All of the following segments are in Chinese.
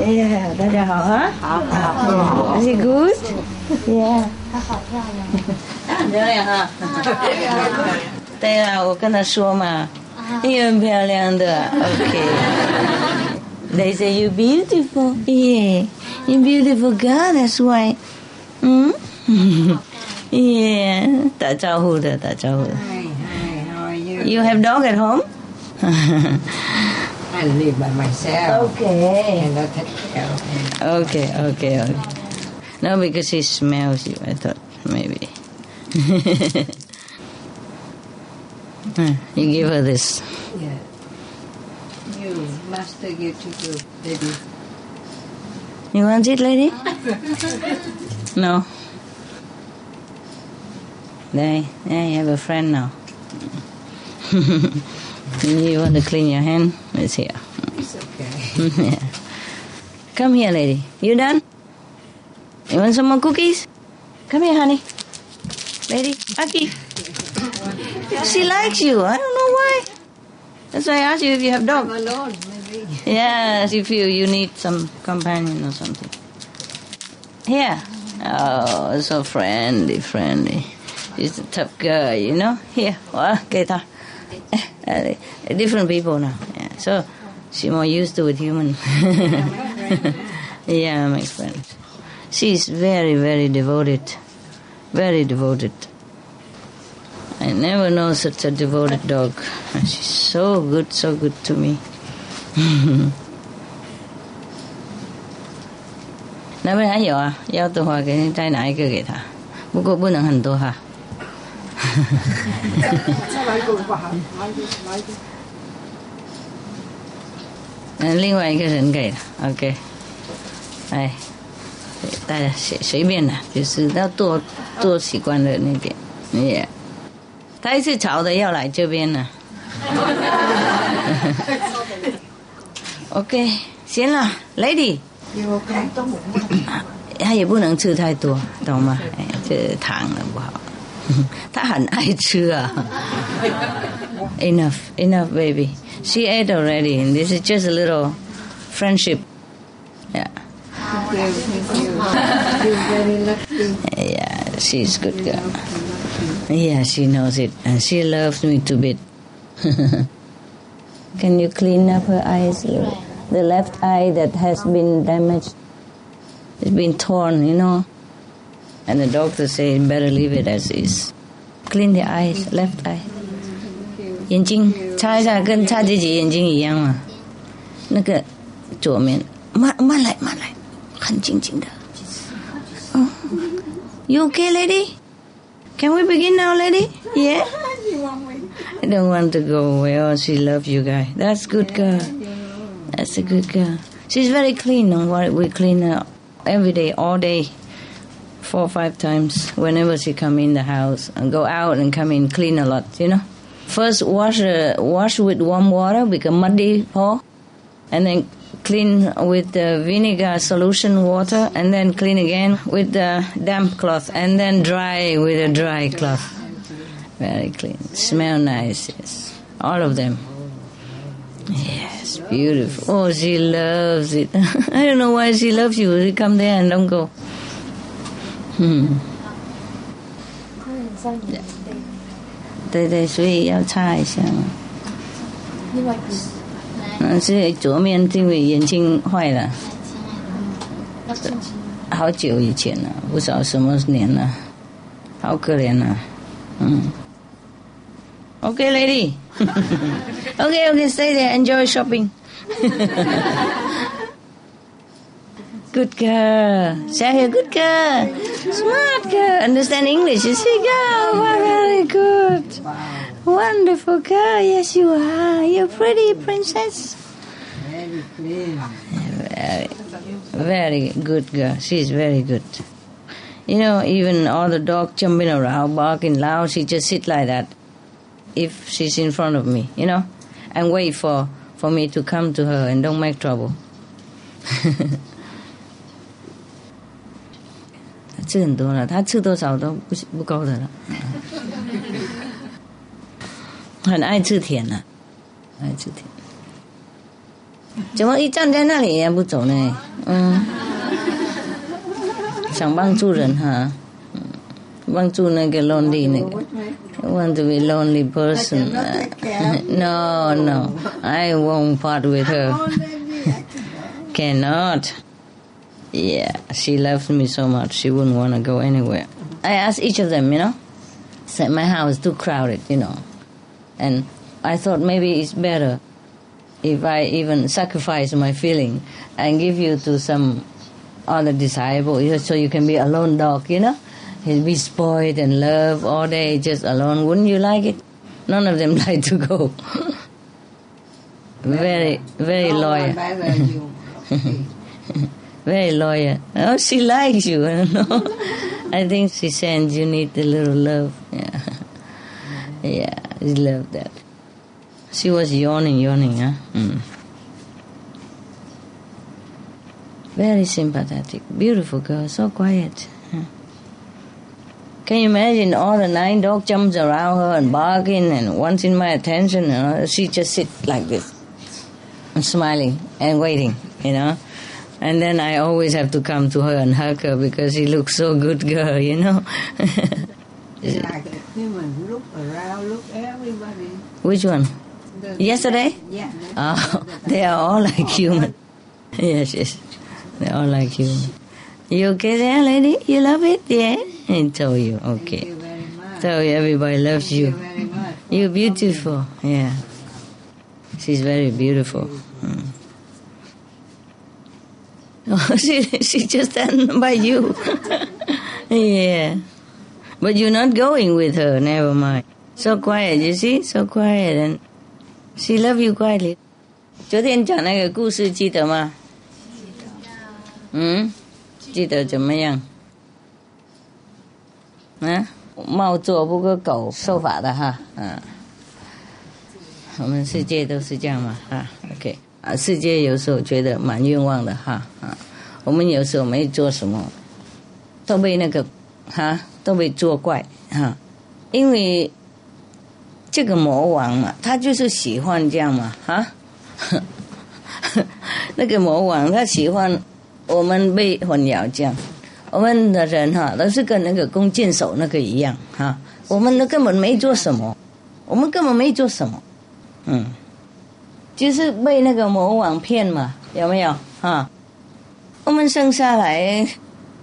Yeah，大家好啊。好好。Is it good? Yeah。她好漂亮。漂亮哈。对啊，我跟他说嘛，你很漂亮的。OK。They say you beautiful. Yeah, you beautiful girl. That's why. 嗯。Yeah，打招呼的，打招呼的。Hi, hi, how are you? You have dog at home? I live by myself. okay. And I take care of him. Okay, okay, okay. No, because he smells you. I thought maybe. You give her this. Yeah. You master give to you, baby. You want it, lady? no. Yeah, you have a friend now. you want to clean your hand? It's here. It's okay. yeah. Come here, lady. You done? You want some more cookies? Come here, honey. Lady, Aki. She likes you. I don't know why. That's why I asked you if you have dog. I'm alone, maybe. Yes, she feel you need some companion or something. Here. Oh, so friendly, friendly. She's a tough girl, you know. Here, well, get her. Uh, different people now. Yeah, so she more used to with human. yeah, my friend. She's very, very devoted. Very devoted. I never know such a devoted dog. She's so good, so good to me. 那边还有啊，要的话给你再拿一个给他，不过不能很多哈。嗯，另外一个人给的，OK，哎，大家随随便的，就是要多多习惯的那点，也，他一次吵的要来这边呢。OK，行了，Lady。他也不能吃太多，懂吗？哎，这糖的不好。他很爱吃啊。Enough, enough, baby. She ate already, and this is just a little friendship. Yeah, Thank you, thank you. You're very lucky. yeah, she's good girl. Yeah, she knows it, and she loves me to bit. Can you clean up her eyes? a little? The left eye that has been damaged, it's been torn, you know. And the doctor said better leave it as is. Clean the eyes, left eye. 眼睛擦一下，跟擦姐姐眼睛一样嘛。那个左面，慢慢来，慢来，很静静的。哦，You okay, lady? Can we begin now, lady? Yeah. I don't want to go away. Oh, she loves you, guy. That's good girl. That's a good girl. She's very clean. On what we clean her every day, all day, four or five times. Whenever she come in the house and go out and come in, clean a lot. You know. First wash uh, wash with warm water with a muddy paw, and then clean with the vinegar solution water, and then clean again with the damp cloth, and then dry with a dry cloth. Very clean. Smell nice. Yes, all of them. Yes, beautiful. Oh, she loves it. I don't know why she loves you. She come there and don't go. Hmm. 她很像你对，对对，所以要擦一下嗯，是左面因为眼睛坏了。好久以前了，不知道什么年了，好可怜啊。嗯。Okay, lady. okay, okay, stay there. Enjoy shopping. good girl. Say here, good girl. Smart girl. Understand English. You see, girl. Very good. Wonderful girl. Yes, you are. You're pretty, princess. Very clean. Very, very good girl. She's very good. You know, even all the dog jumping around, barking loud, she just sit like that. If she's in front of me, you know, and wait for for me to come to her and don't make trouble. 吃很多了，他吃多少都不不够的了。很爱吃甜的、爱吃甜。怎么一站在那里也不走呢？嗯，想帮助人哈，嗯，帮助那个 lonely 那个。want to be lonely person. no, no, I won't part with her. Cannot. Yeah, she loves me so much. She wouldn't want to go anywhere. I asked each of them, you know, said my house is too crowded, you know, and I thought maybe it's better if I even sacrifice my feeling and give you to some other disciple, so you can be a lone dog, you know He'll be spoiled and loved all day just alone. Wouldn't you like it? None of them like to go. very, very loyal. very loyal. Oh, she likes you. I don't know. I think she sends you need a little love. Yeah, yeah, she loved that. She was yawning, yawning, huh? Mm. Very sympathetic, beautiful girl, so quiet. Can you imagine all the nine dog jumps around her and barking and wanting my attention? You know, she just sit like this, and smiling and waiting, you know. And then I always have to come to her and hug her because she looks so good, girl, you know. look around, look everybody. Which one? The- Yesterday? Yeah. Oh, they are all like human. Yes, yes. They're all like human. You okay there, lady? You love it? Yeah? I tell you. Thank Okay. you very much. So everybody loves Thank you you. very much. You're beautiful. Yeah. She's very beautiful. Mm. Oh, she, she just stand by you. yeah. But you're not going with her, never mind. So quiet, you see? So quiet and she love you quietly. 昨天讲那个故事记得吗？嗯，记得怎么样？嗯，猫做不过狗受法的哈，嗯，我们世界都是这样嘛，啊，OK， 啊，世界有时候觉得蛮冤枉的哈，啊，我们有时候没做什么，都被那个哈都被作怪哈，因为这个魔王嘛，他就是喜欢这样嘛，哈，那个魔王他喜欢我们被混淆这样。我们的人哈都是跟那个弓箭手那个一样哈，我们都根本没做什么，我们根本没做什么，嗯，就是被那个魔王骗嘛，有没有哈？我们生下来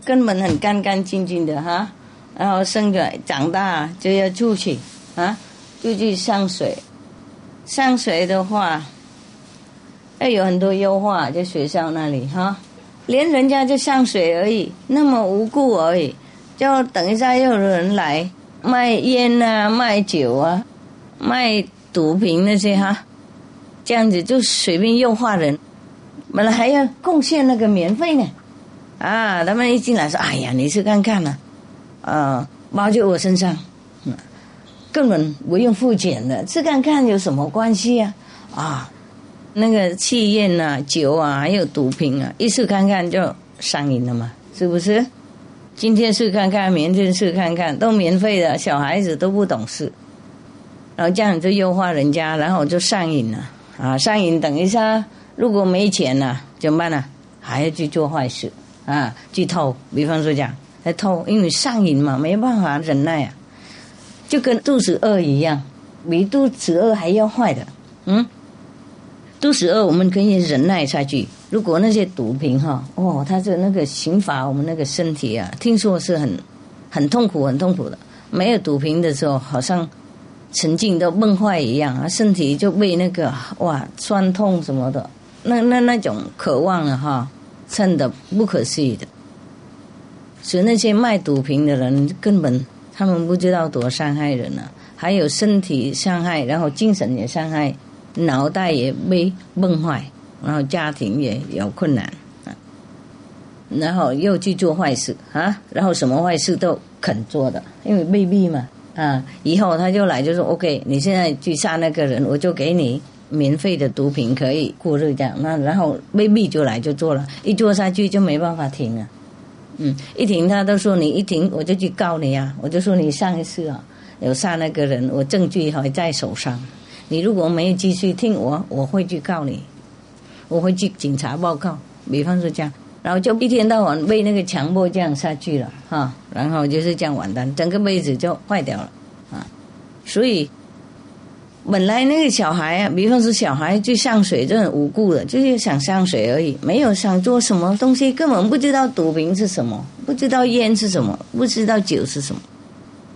根本很干干净净的哈，然后生个长大就要出去啊，就去上水，上水的话，要有很多优化在学校那里哈。连人家就上水而已，那么无故而已，就等一下又有人来卖烟啊、卖酒啊、卖毒品那些哈，这样子就随便诱惑人，本来还要贡献那个免费呢，啊，他们一进来说：“哎呀，你去看看呢、啊，包在我身上，嗯，根本不用付钱的，去看看有什么关系呀、啊？”那个气焰呐、酒啊，还有毒品啊，一试看看就上瘾了嘛，是不是？今天试看看，明天试看看，都免费的，小孩子都不懂事，然后这样就诱惑人家，然后就上瘾了。啊！上瘾，等一下如果没钱了怎么办呢？还要去做坏事啊，去偷，比方说讲，来偷，因为上瘾嘛，没办法忍耐啊，就跟肚子饿一样，比肚子饿还要坏的，嗯。肚子饿，我们可以忍耐下去。如果那些毒品哈，哦，它的那个刑罚我们那个身体啊，听说是很很痛苦、很痛苦的。没有毒品的时候，好像沉浸都梦坏一样啊，身体就被那个哇酸痛什么的，那那那种渴望啊哈，真的不可思议的。所以那些卖毒品的人根本他们不知道多伤害人啊，还有身体伤害，然后精神也伤害。脑袋也被崩坏，然后家庭也有困难啊，然后又去做坏事啊，然后什么坏事都肯做的，因为被逼嘛啊，以后他就来就说 OK，你现在去杀那个人，我就给你免费的毒品可以过日这样，那然后未必就来就做了，一做下去就没办法停了，嗯，一停他都说你一停我就去告你啊，我就说你上一次啊有杀那个人，我证据还在手上。你如果没有继续听我，我会去告你。我会去警察报告。比方说这样，然后就一天到晚被那个强迫这样下去了哈，然后就是这样完蛋，整个辈子就坏掉了啊。所以本来那个小孩啊，比方说小孩就上水，就很无辜的，就是想上水而已，没有想做什么东西，根本不知道毒品是什么，不知道烟是什么，不知道酒是什么，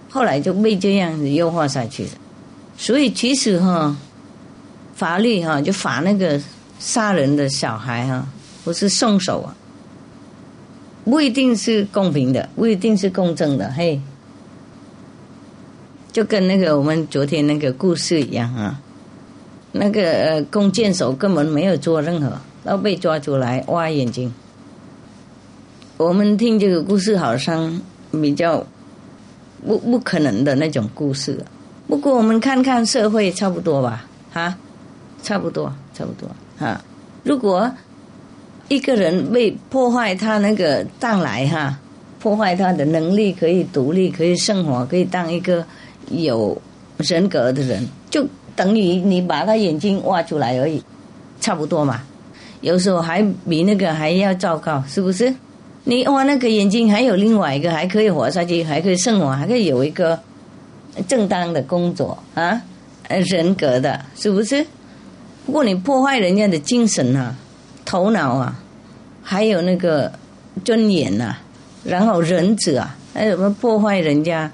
后来就被这样子诱惑下去了。所以其实哈，法律哈就罚那个杀人的小孩哈。不是送手啊，不一定是公平的，不一定是公正的，嘿，就跟那个我们昨天那个故事一样啊，那个弓箭手根本没有做任何，然后被抓出来挖眼睛。我们听这个故事好像比较不不可能的那种故事，不过我们看看社会差不多吧，哈，差不多差不多哈，如果。一个人被破坏他那个当来哈，破坏他的能力，可以独立，可以生活，可以当一个有人格的人，就等于你把他眼睛挖出来而已，差不多嘛。有时候还比那个还要糟糕，是不是？你挖那个眼睛，还有另外一个还可以活下去，还可以生活，还可以有一个正当的工作啊，人格的，是不是？不过你破坏人家的精神啊。头脑啊，还有那个尊严呐，然后仁者啊，还有什么破坏人家，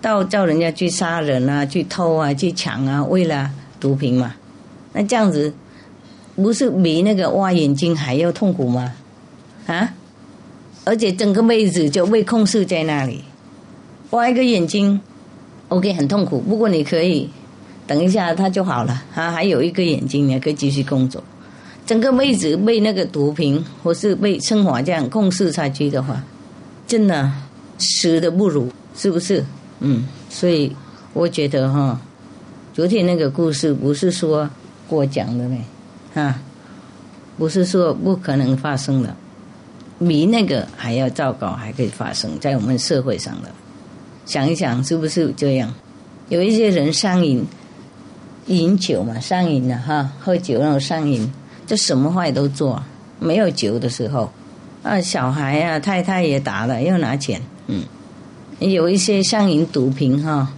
到叫人家去杀人啊，去偷啊，去抢啊，为了毒品嘛，那这样子不是比那个挖眼睛还要痛苦吗？啊，而且整个妹子就被控制在那里，挖一个眼睛，OK 很痛苦，不过你可以等一下他就好了，啊，还有一个眼睛，你可以继续工作。整个妹子被那个毒品或是被生活这样控制下去的话，真的死的不如，是不是？嗯，所以我觉得哈，昨天那个故事不是说过讲的嘞，啊，不是说不可能发生的，比那个还要糟糕，还可以发生在我们社会上的。想一想，是不是这样？有一些人上瘾，饮酒嘛，上瘾了哈，喝酒然后上瘾。这什么坏都做，没有酒的时候，啊，小孩啊，太太也打了，要拿钱，嗯，有一些上瘾毒品哈，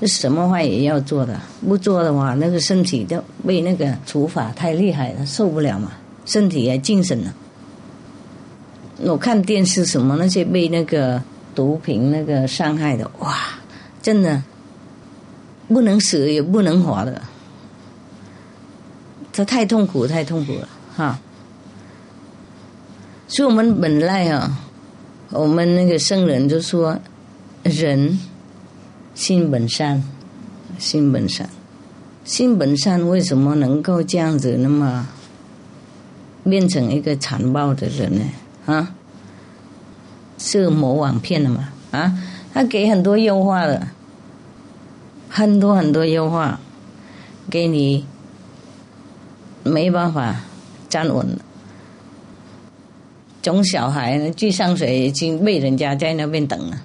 这什么坏也要做的，不做的话，那个身体就被那个处罚太厉害了，受不了嘛，身体也精神了。我看电视什么那些被那个毒品那个伤害的，哇，真的不能死也不能活的。他太痛苦，太痛苦了，哈！所以我们本来啊，我们那个圣人就说，人心本善，心本善，心本善，为什么能够这样子那么变成一个残暴的人呢？啊，是魔王骗了嘛？啊，他给很多诱惑的，很多很多诱惑，给你。没办法站稳了，从小孩去上学已经被人家在那边等了，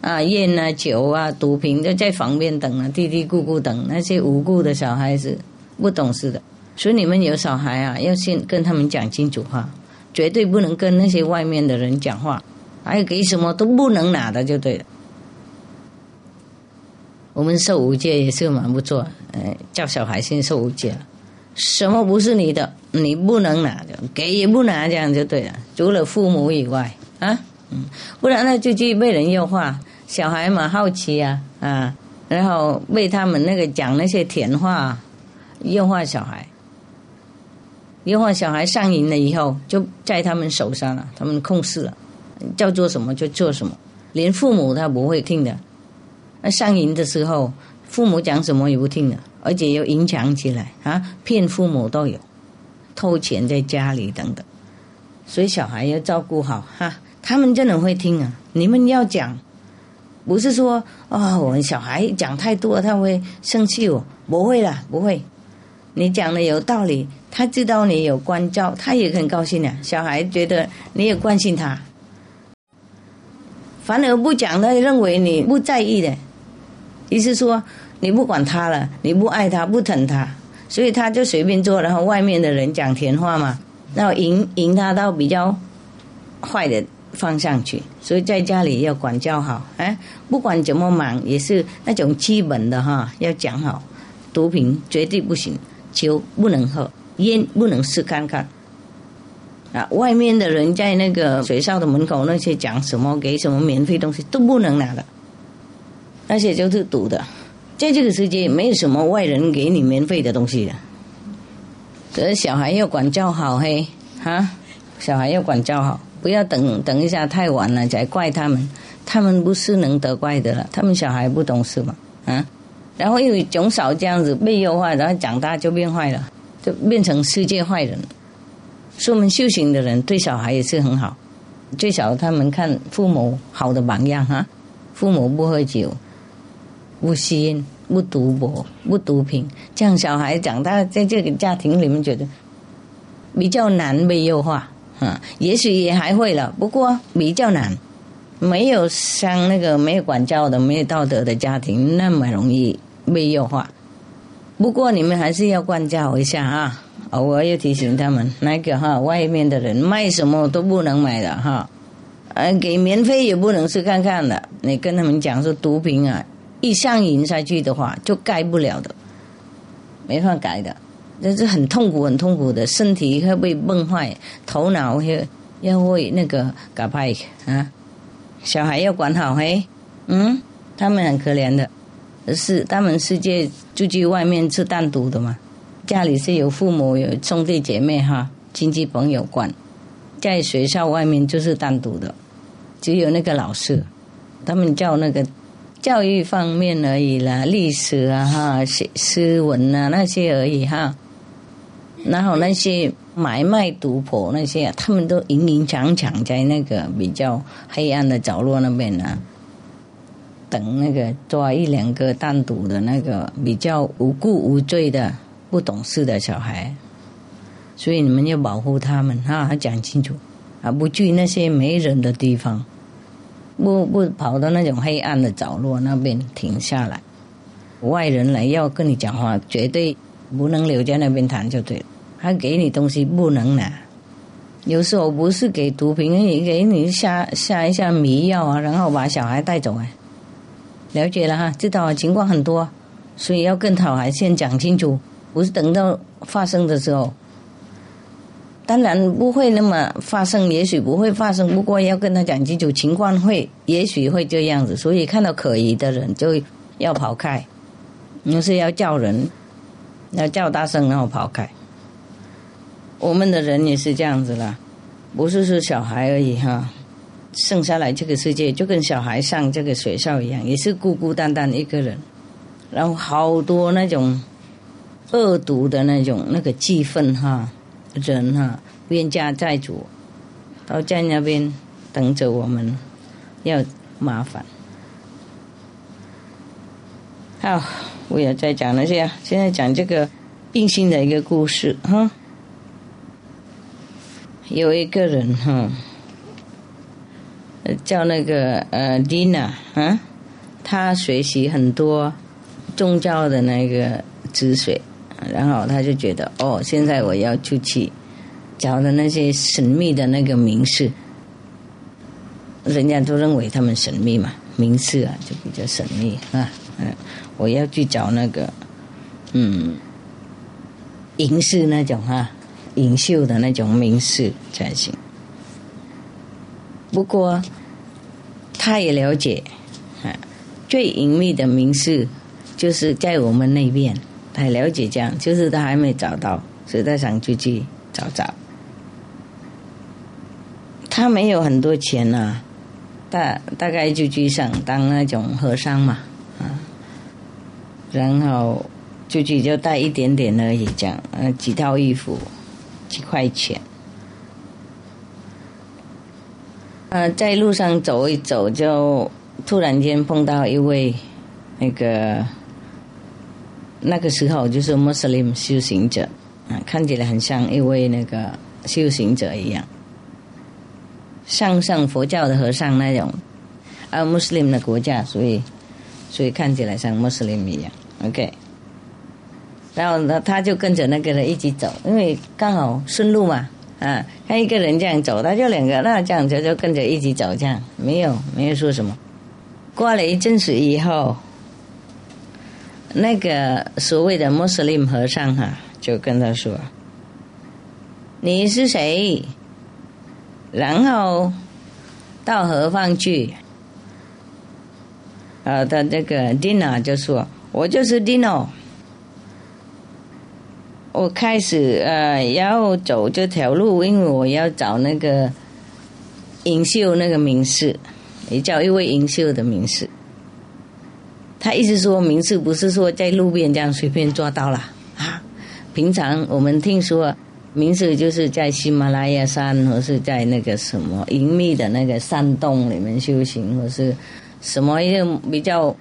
啊烟啊酒啊毒品就在旁边等了，嘀嘀咕咕等那些无辜的小孩子不懂事的，所以你们有小孩啊，要先跟他们讲清楚话，绝对不能跟那些外面的人讲话，还有给什么都不能拿的就对了。我们受五戒也是蛮不错，呃，叫小孩先受五戒了。什么不是你的，你不能拿的，给也不拿，这样就对了。除了父母以外，啊，嗯，不然呢就去被人诱惑。小孩嘛好奇啊，啊，然后被他们那个讲那些甜话，诱惑小孩，诱惑小孩上瘾了以后，就在他们手上了，他们控制了，叫做什么就做什么，连父母他不会听的。那上瘾的时候，父母讲什么也不听了。而且又影响起来啊，骗父母都有，偷钱在家里等等，所以小孩要照顾好哈。他们真的会听啊，你们要讲，不是说啊，我们小孩讲太多他会生气哦，不会啦，不会。你讲的有道理，他知道你有关照，他也很高兴的。小孩觉得你也关心他，反而不讲的，认为你不在意的，意思说。你不管他了，你不爱他，不疼他，所以他就随便做，然后外面的人讲甜话嘛，然后引引他到比较坏的方向去。所以在家里要管教好，哎，不管怎么忙，也是那种基本的哈，要讲好，毒品绝对不行，酒不能喝，烟不能试看看。啊，外面的人在那个学校的门口那些讲什么给什么免费东西都不能拿的，那些就是赌的。在这个世界，没有什么外人给你免费的东西的。所以小孩要管教好，嘿，哈，小孩要管教好，不要等等一下太晚了才怪他们，他们不是能得怪的了，他们小孩不懂事嘛，啊，然后因为从小这样子被诱惑，然后长大就变坏了，就变成世界坏人。说我们修行的人对小孩也是很好，最少他们看父母好的榜样哈，父母不喝酒，不吸烟，不赌博，不毒品，这样小孩长大在这个家庭里面觉得比较难被诱化啊，也许也还会了，不过比较难，没有像那个没有管教的、没有道德的家庭那么容易被诱化。不过你们还是要管教一下啊。偶尔要提醒他们，那个哈，外面的人卖什么都不能买的哈，呃，给免费也不能去看看的。你跟他们讲说，毒品啊，一上瘾下去的话，就改不了的，没法改的，这是很痛苦、很痛苦的，身体会被崩坏，头脑会要会那个搞坏啊。小孩要管好嘿，嗯，他们很可怜的，是他们世界就去外面吃单独的嘛。家里是有父母、有兄弟姐妹哈，亲戚朋友管，在学校外面就是单独的，只有那个老师，他们叫那个教育方面而已啦，历史啊哈，写诗文啊那些而已哈。然后那些买卖毒婆那些，他们都隐隐藏藏在那个比较黑暗的角落那边呢，等那个抓一两个单独的那个比较无故无罪的。不懂事的小孩，所以你们要保护他们哈！讲清楚啊，不去那些没人的地方，不不跑到那种黑暗的角落那边停下来。外人来要跟你讲话，绝对不能留在那边谈就对了。他给你东西不能拿，有时候不是给毒品，也给你下下一下迷药啊，然后把小孩带走哎。了解了哈，知道情况很多，所以要跟小孩先讲清楚。不是等到发生的时候，当然不会那么发生，也许不会发生。不过要跟他讲清楚情况，会也许会这样子。所以看到可疑的人就要跑开，你是要叫人，要叫大声然后跑开。我们的人也是这样子啦，不是说小孩而已哈，生下来这个世界就跟小孩上这个学校一样，也是孤孤单单一个人，然后好多那种。恶毒的那种那个气氛哈，人哈冤家债主，都在那边等着我们，要麻烦。好，我要再讲那些，现在讲这个病心的一个故事哈。有一个人哈，叫那个呃丽娜啊，他学习很多宗教的那个知识。然后他就觉得，哦，现在我要出去找的那些神秘的那个名士，人家都认为他们神秘嘛，名士啊就比较神秘啊，嗯，我要去找那个，嗯，隐士那种哈，隐秀的那种名士才行。不过他也了解，啊，最隐秘的名士就是在我们那边。还了解这样，就是他还没找到，所以他想出去找找。他没有很多钱呐，大大概就去上当那种和尚嘛，啊，然后出去就带一点点而已，这样，呃，几套衣服，几块钱。呃，在路上走一走，就突然间碰到一位那个。那个时候就是穆斯林修行者，啊，看起来很像一位那个修行者一样，像上佛教的和尚那种，啊，穆斯林的国家，所以所以看起来像穆斯林一样。OK，然后呢，他就跟着那个人一起走，因为刚好顺路嘛，啊，他一个人这样走，他就两个那这样就就跟着一起走，这样没有没有说什么。过了一阵子以后，那个所谓的穆斯林和尚哈、就跟他说：“你是谁？然后到何方去？”啊，他这个 Dina 就说：“我就是 Dino。”我开始呃要走这条路，因为我要找那个银秀那个名士，也叫一位银秀的名士。他一直说名士不是说在路边这样随便抓到了啊。平常我们听说名士就是在喜马拉雅山，或是在那个什么隐秘的那个山洞里面修行，或是什么一个比较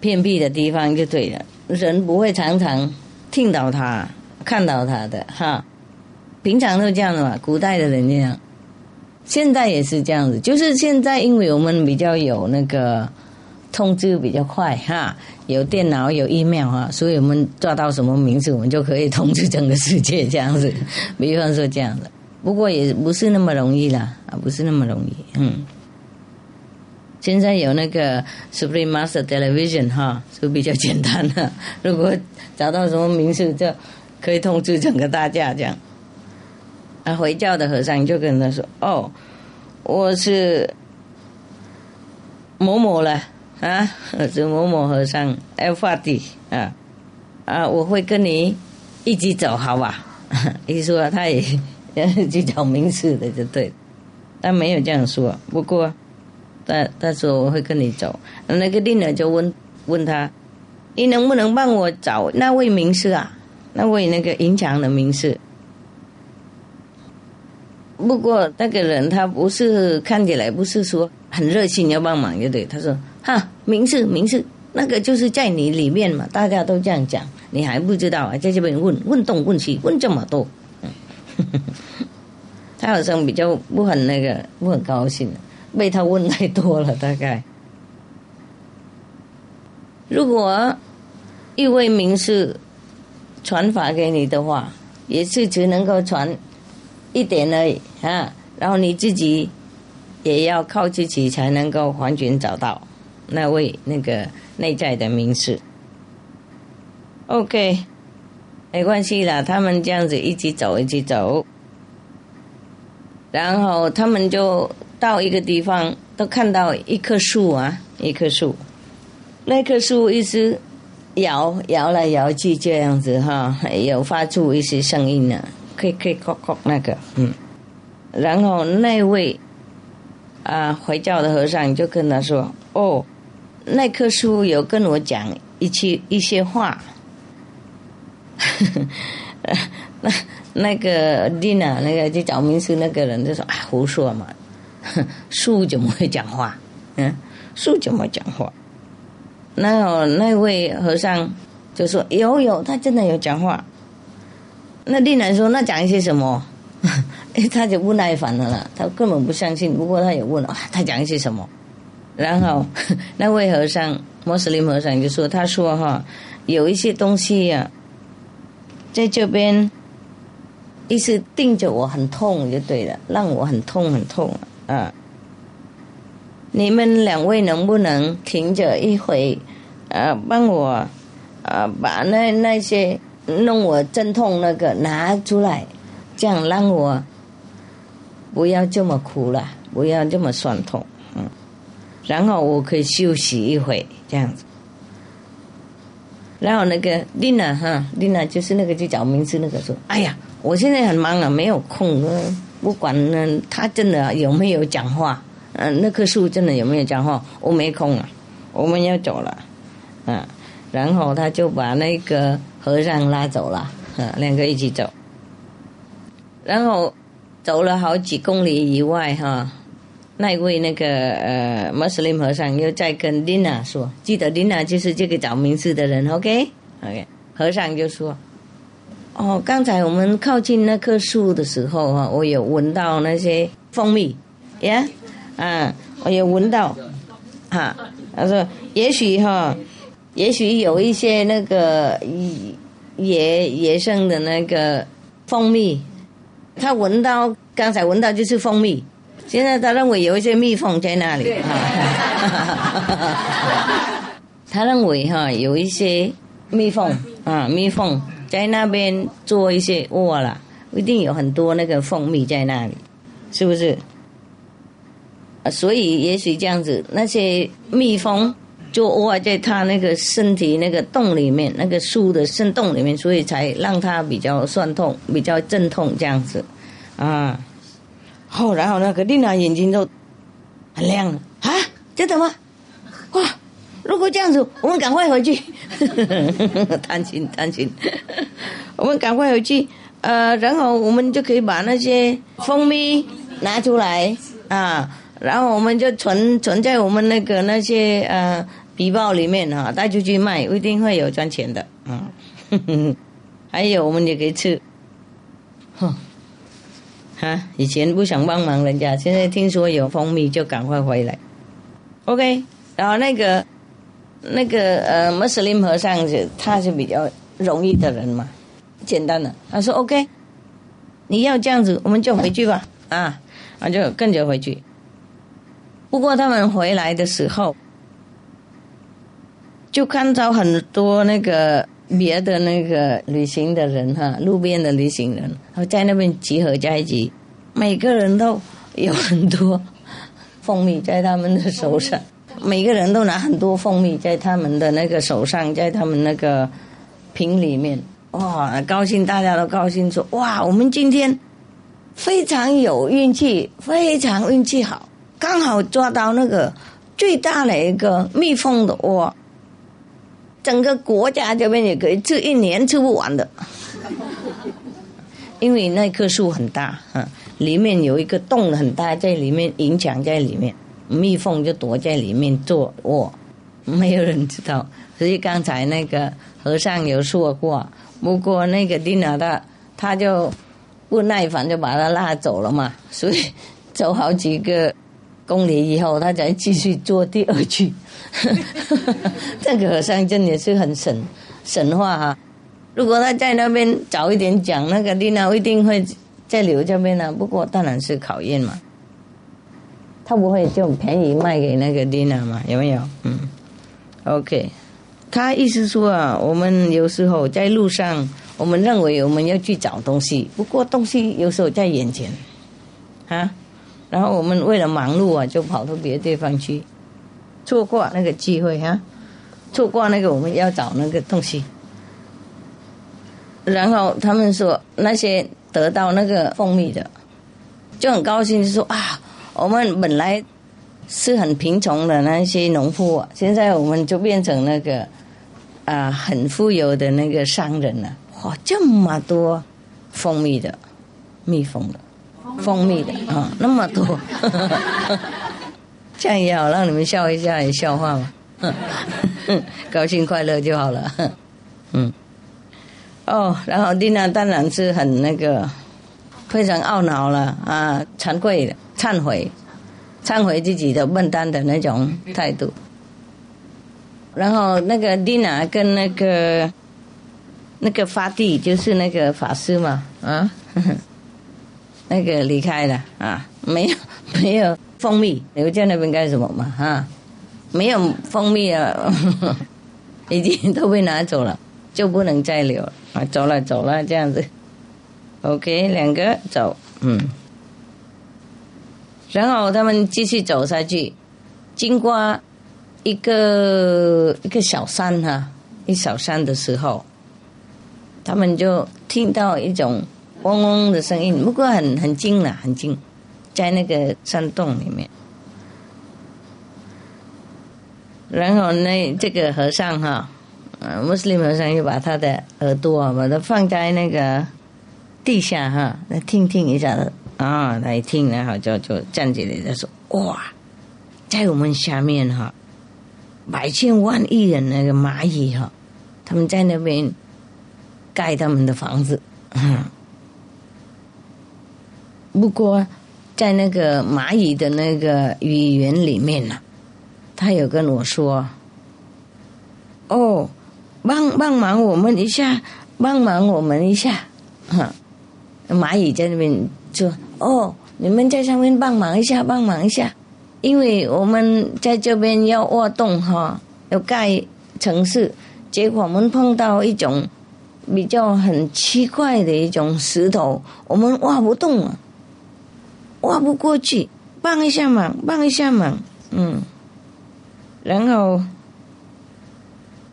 偏僻的地方就对了。人不会常常听到他、看到他的哈。平常都这样的嘛，古代的人这样，现在也是这样子。就是现在，因为我们比较有那个通知比较快哈，有电脑有 email 哈，所以我们抓到什么名字，我们就可以通知整个世界这样子。比方说这样的，不过也不是那么容易啦，啊，不是那么容易，嗯。现在有那个 Supreme Master Television 哈，就比较简单了。如果找到什么名字，就可以通知整个大家这样。啊，回教的和尚就跟他说：“哦，我是某某了啊，是某某和尚 a l p h a d 啊啊，我会跟你一起走，好吧？” 一说他也就找名字的就对，但没有这样说。不过。他他说我会跟你走，那个丁呢就问问他，你能不能帮我找那位名士啊？那位那个银墙的名士。不过那个人他不是看起来不是说很热心要帮忙，就对他说哈名士名士，那个就是在你里面嘛，大家都这样讲，你还不知道啊？在这边问问东问西问这么多，他好像比较不很那个不很高兴。被他问太多了，大概。如果一位名士传法给你的话，也是只能够传一点而已啊。然后你自己也要靠自己才能够完全找到那位那个内在的名士。OK，没关系啦，他们这样子一起走，一起走，然后他们就。到一个地方，都看到一棵树啊，一棵树，那棵树一直摇摇来摇去这样子哈，有发出一些声音呢，可以可以咯咯那个，嗯，然后那位啊回教的和尚就跟他说：“哦，那棵树有跟我讲一些一些话。”那那个丽娜，那个去找名师那个人就说：“啊，胡说嘛。”树怎么会讲话？嗯，树怎么讲话？那那位和尚就说：“有有，他真的有讲话。”那丽娜说：“那讲一些什么？” 他就不耐烦了啦，他根本不相信。不过他也问了：“他讲一些什么？”然后 那位和尚，穆斯林和尚就说：“他说哈，有一些东西呀，在这边，一直盯着我，很痛，就对了，让我很痛很痛。”啊！你们两位能不能停着一会，呃，帮我，呃，把那那些弄我阵痛那个拿出来，这样让我不要这么苦了，不要这么酸痛，然后我可以休息一会，这样子。然后那个丽娜哈，丽娜就是那个去找名字那个说：“哎呀，我现在很忙啊，没有空。”不管呢，他真的有没有讲话？嗯，那棵树真的有没有讲话？我没空啊，我们要走了，嗯，然后他就把那个和尚拉走了，嗯，两个一起走，然后走了好几公里以外哈，那位那个呃穆斯林和尚又在跟琳娜说，记得琳娜就是这个找名字的人，OK，OK，和尚就说。哦，刚才我们靠近那棵树的时候啊，我有闻到那些蜂蜜，呀，啊，我有闻到，哈，他说也许哈，也许有一些那个野野生的那个蜂蜜，他闻到刚才闻到就是蜂蜜，现在他认为有一些蜜蜂在那里啊，他认为哈有一些蜜蜂啊蜜蜂在那边做一些窝了，一定有很多那个蜂蜜在那里，是不是？啊所以也许这样子，那些蜜蜂就窝在它那个身体那个洞里面，那个树的深洞里面，所以才让它比较酸痛，比较阵痛这样子，啊。后然后那个丽娜眼睛都很亮了啊，真的吗？哇！如果这样子，我们赶快回去，贪心贪心，我们赶快回去，呃，然后我们就可以把那些蜂蜜拿出来啊，然后我们就存存在我们那个那些呃皮包里面啊、带出去卖，一定会有赚钱的啊。还有我们也可以吃，哼。哈，以前不想帮忙人家，现在听说有蜂蜜就赶快回来。OK，然后那个那个呃穆斯林和尚是他是比较容易的人嘛，简单的。他说 OK，你要这样子，我们就回去吧啊，啊就跟着回去。不过他们回来的时候，就看到很多那个别的那个旅行的人哈，路边的旅行人，然后在那边集合在一起，每个人都有很多 蜂蜜在他们的手上，每个人都拿很多蜂蜜在他们的那个手上，在他们那个瓶里面，哇，高兴，大家都高兴说，哇，我们今天非常有运气，非常运气好，刚好抓到那个最大的一个蜜蜂的窝。整个国家这边也可以吃一年吃不完的，因为那棵树很大，嗯，里面有一个洞很大，在里面影响在里面，蜜蜂就躲在里面做窝，没有人知道。所以刚才那个和尚有说过，不过那个丁老大他就不耐烦，就把他拉走了嘛，所以走好几个公里以后，他才继续做第二句。这个和尚真的是很神神话哈、如果他在那边早一点讲，那个丽娜一定会在留这边呢。不过当然是考验嘛，他不会就便宜卖给那个丽娜嘛？有没有？嗯，OK。他意思说啊，我们有时候在路上，我们认为我们要去找东西，不过东西有时候在眼前，啊，然后我们为了忙碌啊，就跑到别的地方去。错过那个机会哈、错过那个我们要找那个东西。然后他们说那些得到那个蜂蜜的，就很高兴，说啊，我们本来是很贫穷的那些农夫、啊，现在我们就变成那个啊很富有的那个商人了。哇，这么多蜂蜜的，蜜蜂的，蜂蜜的啊，那么多。这样也好，让你们笑一下，也笑话嘛，高兴快乐就好了。嗯，哦，然后丽娜当然是很那个，非常懊恼了啊，惭愧的，忏悔，忏悔自己的笨蛋的那种态度。然后那个丽娜跟那个那个法蒂，就是那个法师嘛，啊，那个离开了啊，没有 没有。蜂蜜留在那边干什么嘛？哈，没有蜂蜜啊，已经都被拿走了，就不能再留啊！走了走了，这样子。OK，两个走，嗯。然后他们继续走下去，经过一个一个小山哈，一小山的时候，他们就听到一种嗡嗡的声音，不过很很近了，很近。在那个山洞里面，然后那这个和尚哈，呃，穆斯林和尚又把他的耳朵把它放在那个地下哈，来听听一下啊，来听，然后就就站起来，他说：“哇，在我们下面哈，百千万亿人那个蚂蚁哈，他们在那边盖他们的房子，嗯，不过。”在那个蚂蚁的那个语言里面呢，他有跟我说：“哦，帮帮忙我们一下，帮忙我们一下，哈。蚂蚁在那边说：“哦，你们在上面帮忙一下，帮忙一下，因为我们在这边要挖洞哈，要盖城市，结果我们碰到一种比较很奇怪的一种石头，我们挖不动啊，挖不过去，帮一下忙，帮一下忙，嗯，然后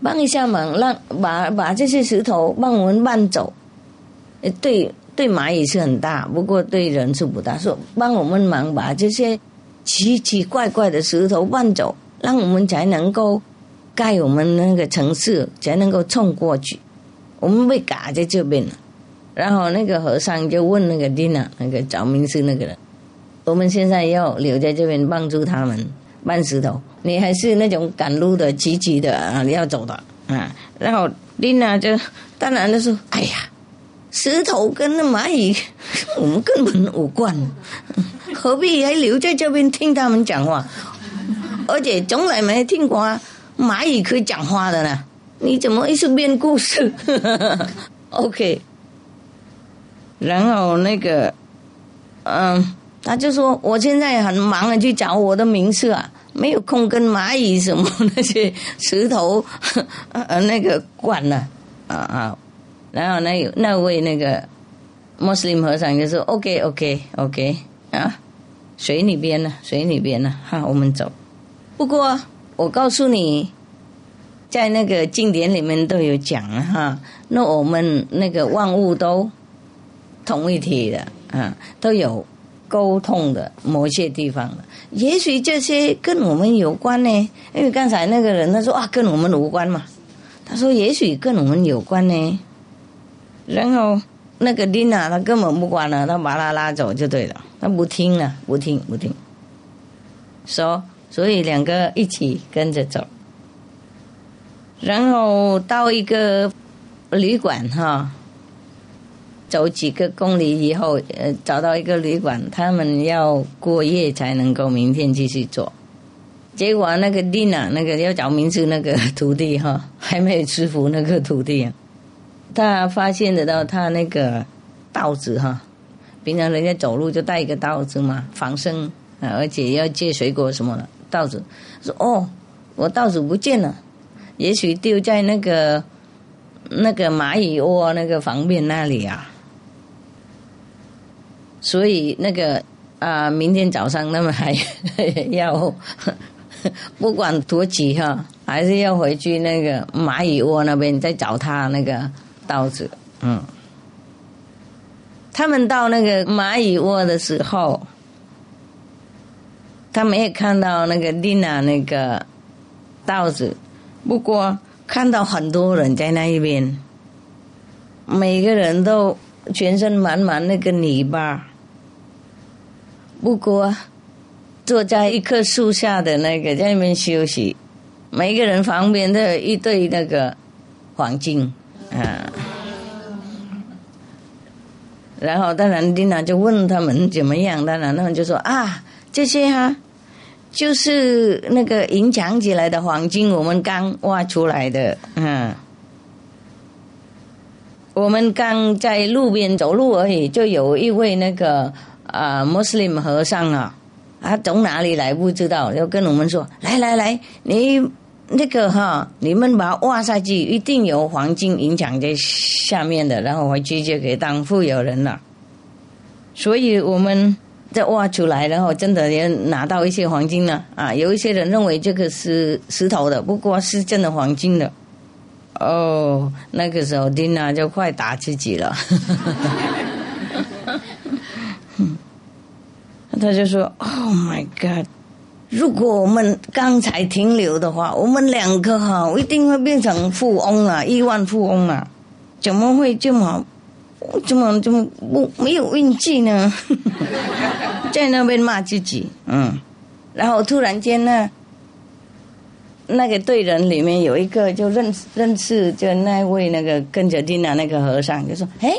帮一下忙，让把把这些石头帮我们搬走，呃，对。”对蚂蚁是很大，不过对人是不大。说帮我们忙把这些奇奇怪怪的石头搬走，让我们才能够盖我们那个城市，才能够冲过去。我们被卡在这边了。然后那个和尚就问那个丁娜，那个找名师那个人：“我们现在要留在这边帮助他们搬石头，你还是那种赶路的、急急的啊，你要走的啊？”然后丁娜就当然就说：“哎呀。”石头跟那蚂蚁，我们根本无关，何必还留在这边听他们讲话？而且从来没听过蚂蚁可以讲话的呢。你怎么一直编故事？OK。然后那个，嗯，他就说我现在很忙啊，去找我的名次啊，没有空跟蚂蚁什么那些石头呃那个管了啊啊。然后那那位那个穆斯林和尚就说：“OK OK OK 啊，随你编了，随你编了，哈，我们走。不过我告诉你，在那个经典里面都有讲了哈，那我们那个万物都同一体的啊，都有沟通的某些地方的。也许这些跟我们有关呢，因为刚才那个人他说啊，跟我们无关嘛。他说也许跟我们有关呢。”然后那个琳娜，她根本不管了，她把他拉走就对了，她不听了，不听不听。说，所以两个一起跟着走，然后到一个旅馆哈，走几个公里以后，呃，找到一个旅馆，他们要过夜才能够明天继续做。结果那个琳娜，那个要找名字那个徒弟哈，还没有吃服那个徒弟。他发现得到他那个刀子哈，平常人家走路就带一个刀子嘛，防身，而且要借水果什么的刀子。说哦，我刀子不见了，也许丢在那个那个蚂蚁窝那个房边那里啊。所以那个啊，明天早上他们还 要 不管多急哈，还是要回去那个蚂蚁窝那边再找他那个。刀子，嗯，他们到那个蚂蚁窝的时候，他们也看到那个丽娜那个刀子，不过看到很多人在那一边，每个人都全身满满那个泥巴，不过坐在一棵树下的那个在那边休息，每个人旁边都有一对那个黄金。啊，然后当然丁娜就问他们怎么样，当然他们就说啊，这些哈，就是那个隐藏起来的黄金，我们刚挖出来的，嗯，我们刚在路边走路而已，就有一位那个啊穆斯林和尚啊，他从哪里来不知道，就跟我们说，来来来，你。那个哈，你们把挖下去，一定有黄金隐藏在下面的，然后回去就可以当富有人了。所以我们再挖出来，然后真的也拿到一些黄金了啊！有一些人认为这个是石头的，不过是真的黄金的。哦，那个时候丁娜就快打自己了，他就说：“Oh my God！” 如果我们刚才停留的话，我们两个哈，一定会变成富翁啊，亿万富翁啊！怎么会这么，怎么怎么不没有运气呢？在那边骂自己，嗯，然后突然间呢，那个队人里面有一个就认识认识，就那位那个跟着丁娜那个和尚就说：“哎，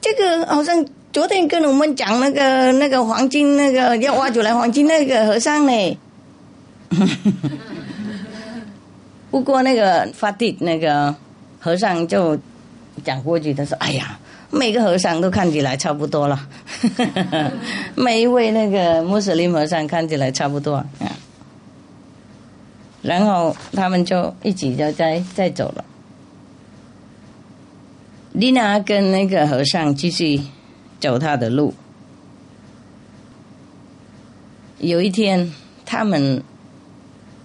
这个好像。”昨天跟我们讲那个那个黄金那个要挖出来黄金那个和尚呢，不过那个发地那个和尚就讲过去，他说：“哎呀，每个和尚都看起来差不多了，每一位那个穆斯林和尚看起来差不多。”啊，然后他们就一起就再再走了。丽娜跟那个和尚继续走他的路。有一天，他们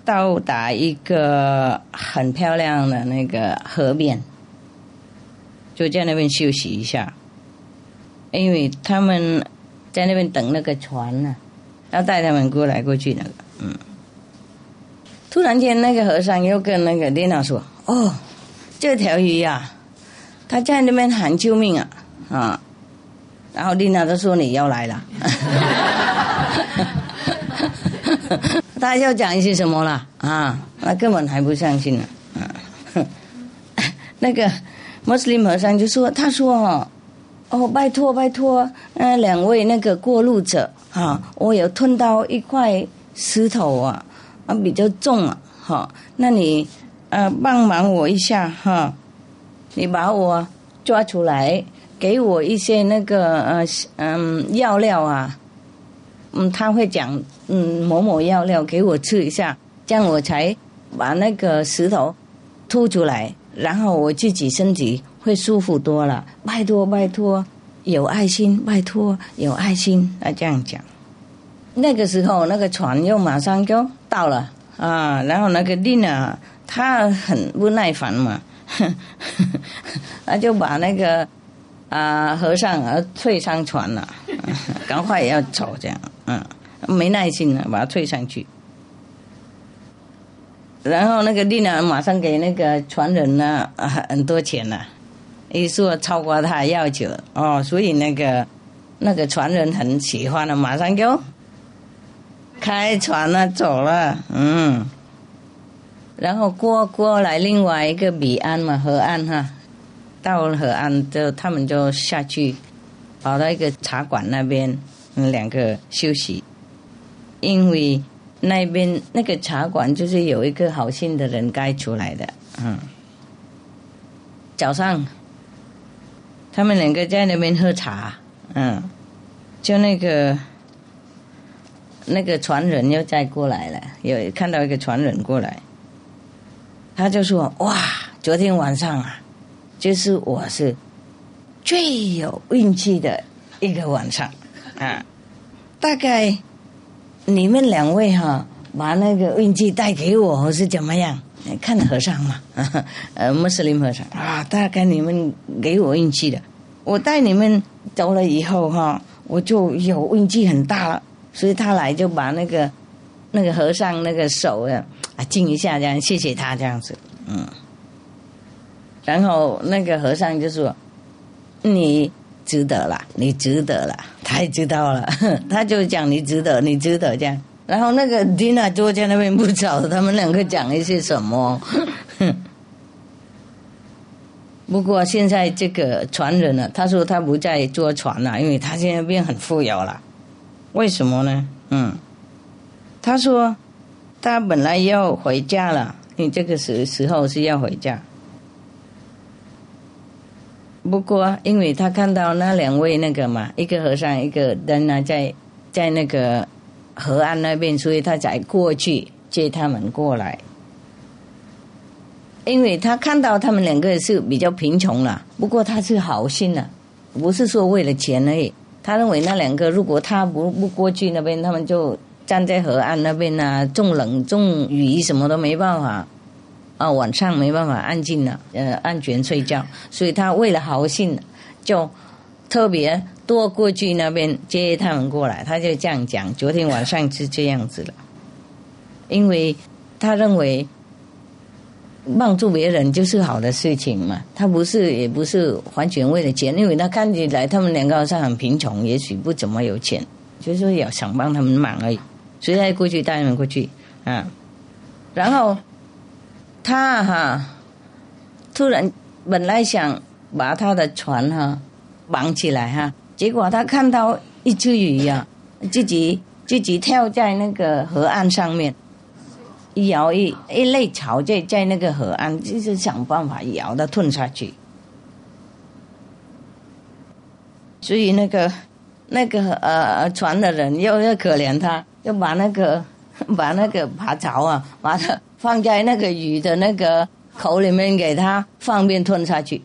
到达一个很漂亮的那个河边，就在那边休息一下，因为他们在那边等那个船呢，要带他们过来过去那个，嗯。突然间，那个和尚又跟那个丽娜说：“哦，这条鱼呀。”他在那边喊救命啊啊！然后丽娜就说你要来了，他要讲一些什么了啊？那根本还不相信呢啊！那个穆斯林和尚就说：“他说哦哦，拜托拜托，嗯，两位那个过路者啊，我有吞到一块石头啊啊，比较重啊，哈，那你呃帮忙我一下哈。”你把我抓出来，给我一些那个呃嗯药料啊，嗯他会讲嗯某某药料给我吃一下，这样我才把那个石头吐出来，然后我自己身体会舒服多了。拜托拜托，有爱心，拜托有爱心，他这样讲。那个时候那个船又马上就到了啊，然后那个丽娜她很不耐烦嘛。他就把那个啊和尚啊退上船了，赶快也要走这样，嗯，没耐心了，把他推上去。然后那个丽娜马上给那个船人呢很多钱了，一说超过他要求哦，所以那个那个船人很喜欢了，马上就开船了走了，嗯。然后过过来另外一个彼岸嘛，河岸哈，到河岸就他们就下去，跑到一个茶馆那边，两个休息。因为那边那个茶馆就是有一个好心的人盖出来的，嗯。早上，他们两个在那边喝茶，嗯，就那个那个船人又再过来了，有看到一个船人过来。他就说：“哇，昨天晚上啊，就是我是最有运气的一个晚上啊！大概你们两位哈，把那个运气带给我是怎么样？看和尚嘛，呃，穆斯林和尚啊，大概你们给我运气的。我带你们走了以后哈，我就有运气很大了。所以他来就把那个那个和尚那个手啊。”啊，敬一下，这样谢谢他这样子，嗯。然后那个和尚就说：“你值得了，你值得了。”他也知道了，他就讲你值得，你值得这样。然后那个蒂娜坐在那边不晓得他们两个讲一些什么。不过现在这个传人呢，他说他不再坐船了，因为他现在变很富有了。为什么呢？嗯，他说。他本来要回家了，你这个时时候是要回家。不过，因为他看到那两位那个嘛，一个和尚，一个人啊，在在那个河岸那边，所以他才过去接他们过来。因为他看到他们两个是比较贫穷了，不过他是好心的，不是说为了钱而已。他认为那两个如果他不不过去那边，他们就。站在河岸那边呢，重冷重雨什么都没办法，啊，晚上没办法安静了，呃，安全睡觉，所以他为了好心，就特别多过去那边接他们过来，他就这样讲。昨天晚上是这样子了，因为他认为帮助别人就是好的事情嘛，他不是也不是完全为了钱，因为他看起来他们两个好像很贫穷，也许不怎么有钱，就是要想帮他们忙而已。所以他过去带他们过去啊，然后他哈突然本来想把他的船哈绑起来哈，结果他看到一只鱼呀，自己自己跳在那个河岸上面，一摇一一类草在在那个河岸，就是想办法摇它吞下去。所以那个那个呃船的人又要可怜他，就把那个 把那个爬槽啊，把它放在那个鱼的那个口里面，给他方便吞下去。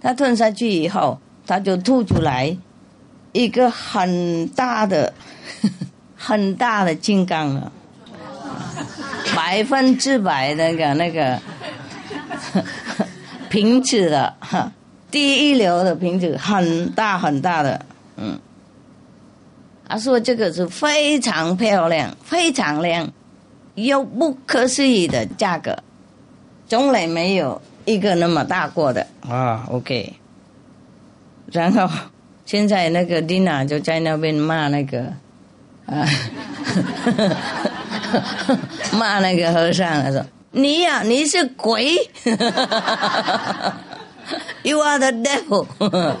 他吞下去以后，他就吐出来一个很大的、很大的金刚了，百分之百那个那个 瓶子的，哈，第一流的瓶子，很大很大的，嗯。他说这个是非常漂亮、非常亮，又不可思议的价格，从来没有一个那么大过的啊。OK，然后现在那个丽娜就在那边骂那个啊，骂那个和尚，他说：“你呀、你是鬼，You are the devil，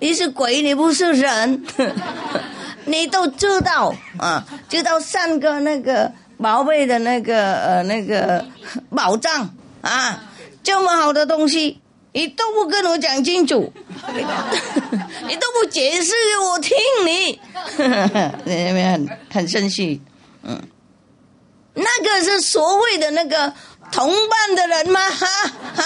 你是鬼，你不是人。”你都知道啊，知道三个那个宝贝的那个呃那个 宝藏啊，这么好的东西，你都不跟我讲清楚，你都不解释给我听，你，你有没有很很生气？嗯，那个是所谓的那个同伴的人吗？哈哈，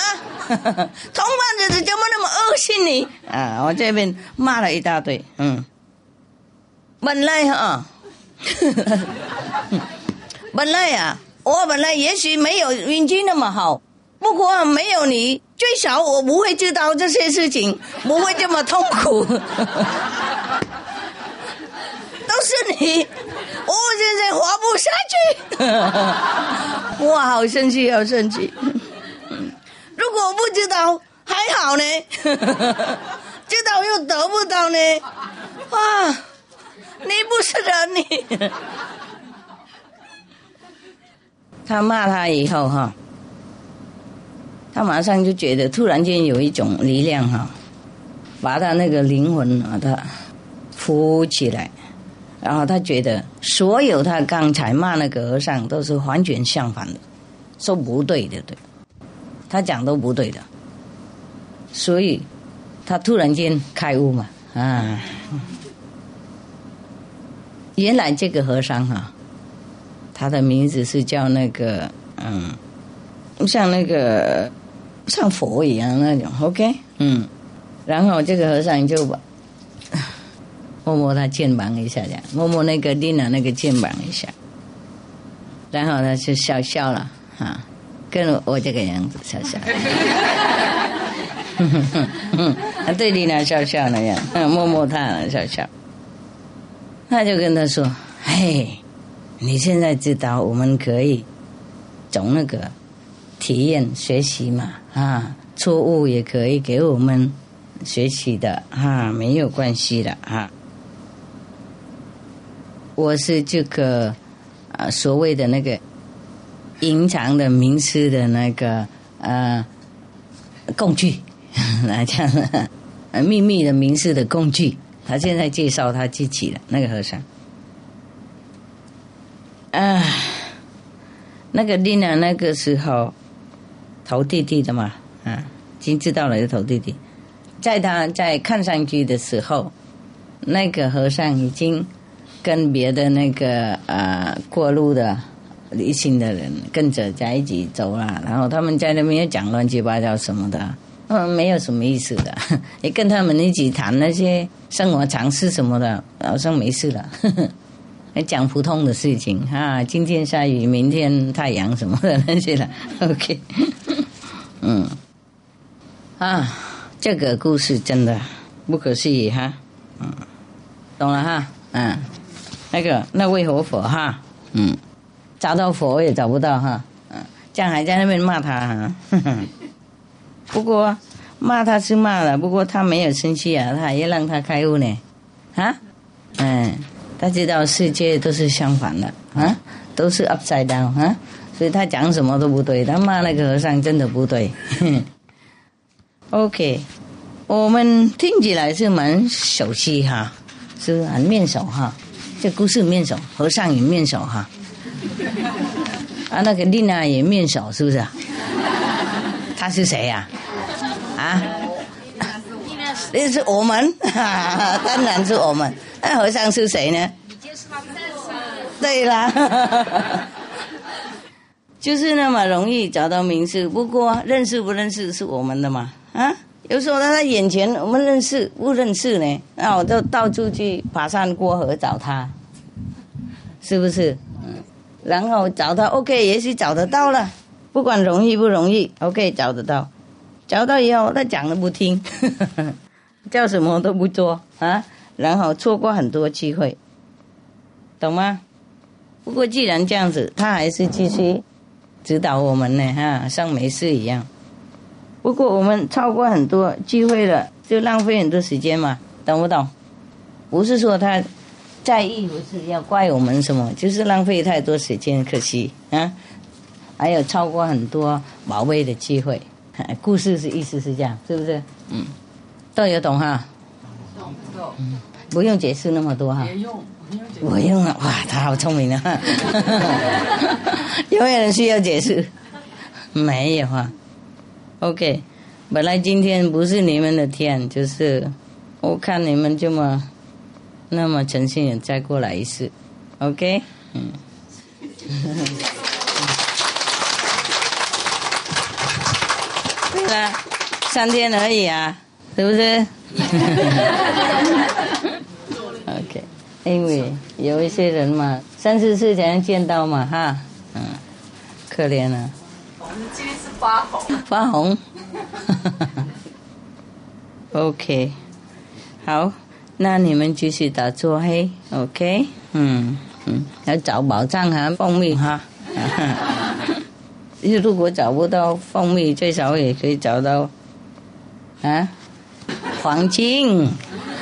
同伴的人怎么那么恶心你？啊，我这边骂了一大堆，嗯。本来哈，本来呀、我本来也许没有运气那么好，不过没有你，最少我不会知道这些事情，不会这么痛苦。都是你，我现在活不下去。我，好生气，好生气。如果不知道还好呢，知道又得不到呢，啊！你不是人，你。他骂他以后哈，他马上就觉得突然间有一种力量哈，把他那个灵魂把他扶起来，然后他觉得所有他刚才骂那个和尚都是完全相反的，说不对的，对，他讲都不对的，所以他突然间开悟嘛啊。原来这个和尚哈、他的名字是叫那个嗯，像那个像佛一样那种，OK，嗯，然后这个和尚就摸摸他肩膀一下，这样摸摸那个丽娜那个肩膀一下，然后他就笑笑了哈、跟我这个样子笑笑，他对丽娜笑笑那样，摸摸她笑笑。他就跟他说：“嘿，你现在知道我们可以从那个体验学习嘛？啊，错误也可以给我们学习的啊，没有关系的啊。我是这个啊，所谓的那个隐藏的名师的那个呃工具，来讲，呃秘密的名师的工具。”他现在介绍他自己的那个和尚，啊，那个丽娜那个时候投弟弟的嘛，啊，已经知道了有投弟弟，在他在看上去的时候，那个和尚已经跟别的那个啊过路的旅行的人跟着在一起走了，然后他们在那边又讲乱七八糟什么的。嗯，没有什么意思的。你跟他们一起谈那些生活常识什么的，好像没事了。还讲普通的事情 啊，今天下雨，明天太阳什么的那些的。OK，嗯，啊，这个故事真的不可思议哈。嗯，懂了哈。嗯，那个那位活佛哈，嗯，找到佛也找不到哈。嗯，这样还在那边骂他哈。呵呵不过骂他是骂了，不过他没有生气啊，他还要让他开悟呢，啊，嗯，他知道世界都是相反的啊，都是 upside down 啊，所以他讲什么都不对，他骂那个和尚真的不对。OK，我们听起来是蛮熟悉哈，是很面熟哈，这故事面熟，和尚也面熟哈，啊，那个丽娜也面熟，是不是？他是谁呀、啊？啊？那是我们，当然是我们。那和尚是谁呢？对啦，就是那么容易找到名字。不过认识不认识是我们的嘛？啊，有时候他在眼前，我们认识不认识呢？那我就到处去爬山过河找他，是不是？嗯，然后找他，OK，也许找得到了。不管容易不容易，OK，找得到。找到以后，他讲了不听，叫什么都不做啊，然后错过很多机会，懂吗？不过既然这样子，他还是继续指导我们呢，哈，像没事一样。不过我们超过很多机会了，就浪费很多时间嘛，懂不懂？不是说他在意，不是要怪我们什么，就是浪费太多时间，可惜啊。还有超过很多宝贵的机会，故事是意思是这样，是不是？嗯，都有懂哈。懂懂。不用解释那么多哈。我用了哇，他好聪明啊！有没有人需要解释？没有啊。OK，本来今天不是你们的天，就是我看你们这么那么诚心，再过来一次。OK，嗯。对了，三天而已啊，是不是。因为有一些人嘛，三四次才能见到嘛，哈，嗯，可怜了。我们今天是发红。发红。OK，好，那你们继续打坐嘿，OK，嗯嗯，要找宝藏哈，蜂蜜哈。如果找不到蜂蜜，最少也可以找到啊，黄金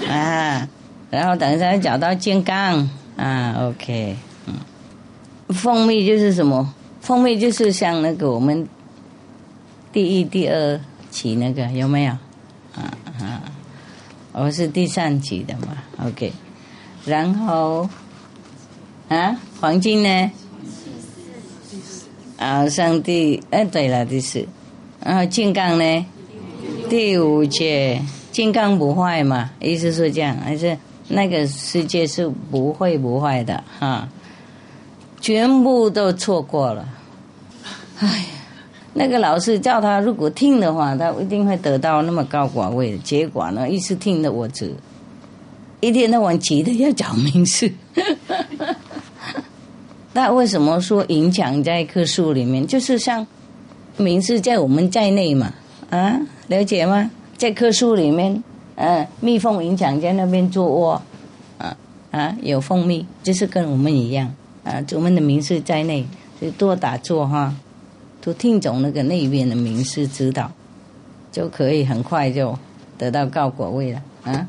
啊。然后等一下找到金刚啊，OK，嗯，蜂蜜就是什么？蜂蜜就是像那个我们第一、第二期那个有没有？啊啊，我是第三期的嘛，OK。然后啊，黄金呢？啊，上第哎，对了，第四。然后金刚呢？第五节，金刚不坏嘛？意思是这样还是？那个世界是不会不坏的哈，全部都错过了。哎呀，那个老师叫他如果听的话，他一定会得到那么高寡位的。结果呢，一直听的我只一天到晚急的要找名次。那为什么说影响在一棵树里面？就是像名字在我们在内嘛，啊，了解吗？在棵树里面。嗯，蜜蜂影响在那边做窝，啊啊，有蜂蜜，就是跟我们一样，啊，我们的名师在内，就多打坐哈，都听从那个那边的名师指导，就可以很快就得到高果位了啊。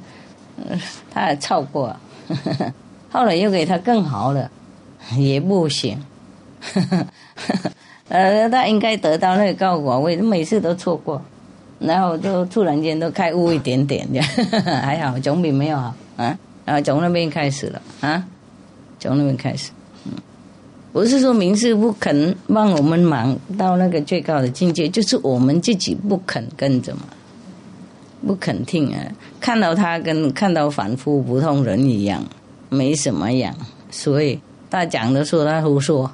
他还超过呵呵，后来又给他更好了，也不行，呵呵呵呃，他应该得到那个高果位，每次都错过。然后就突然间都开悟一点点，还好总比没有好啊。然后从那边开始了啊，从那边开始，嗯，不是说名师不肯帮我们忙到那个最高的境界，就是我们自己不肯跟着嘛，不肯听啊。看到他跟看到凡夫普通人一样，没什么样，所以他讲的说他胡说，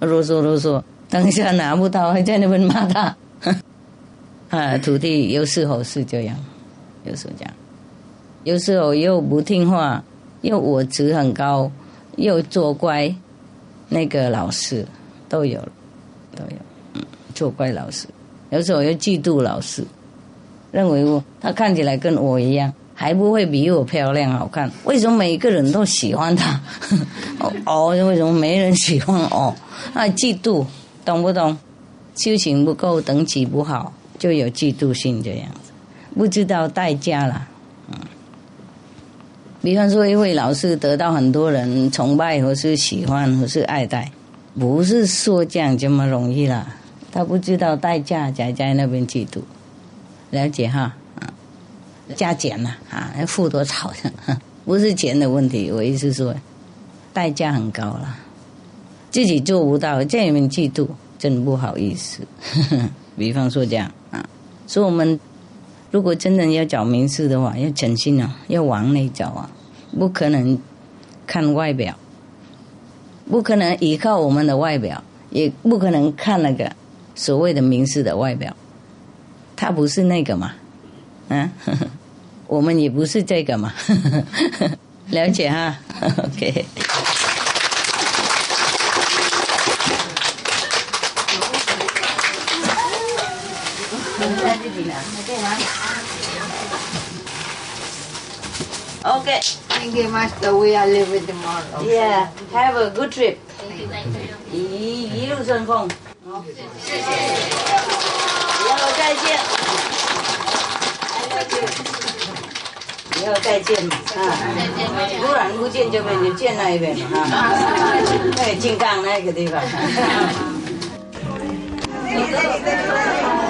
啰嗦啰嗦，当下拿不到还在那边骂他。啊，徒弟有时候是这样，有时候这样，有时候又不听话，又我值很高，又作怪，那个老师都有，都有，嗯，作怪老师，有时候又嫉妒老师，认为我他看起来跟我一样，还不会比我漂亮好看，为什么每个人都喜欢他？哦，为什么没人喜欢哦？啊，嫉妒，懂不懂？修行不够，等级不好。就有嫉妒心这样子，不知道代价了，嗯。比方说，一位老师得到很多人崇拜，或是喜欢，或是爱戴，不是说这样这么容易了。他不知道代价，才在那边嫉妒，了解哈？啊，加减了啊，要付多少？不是钱的问题，我意思说，代价很高了，自己做不到，在里面嫉妒，真不好意思。比方说这样。所以我们如果真的要找名次的话，要诚心啊，要往内找啊，不可能看外表，不可能依靠我们的外表，也不可能看那个所谓的名次的外表，他不是那个嘛，嗯、我们也不是这个嘛，了解哈，OK。Okay. Thank you, Master. We are live with tomorrow. Yeah. Have a good trip. 一一路顺风。好，谢谢。以后再见。以后再见嘛，啊，突然不见这边就见那一边嘛，哈，那个金刚那个地方。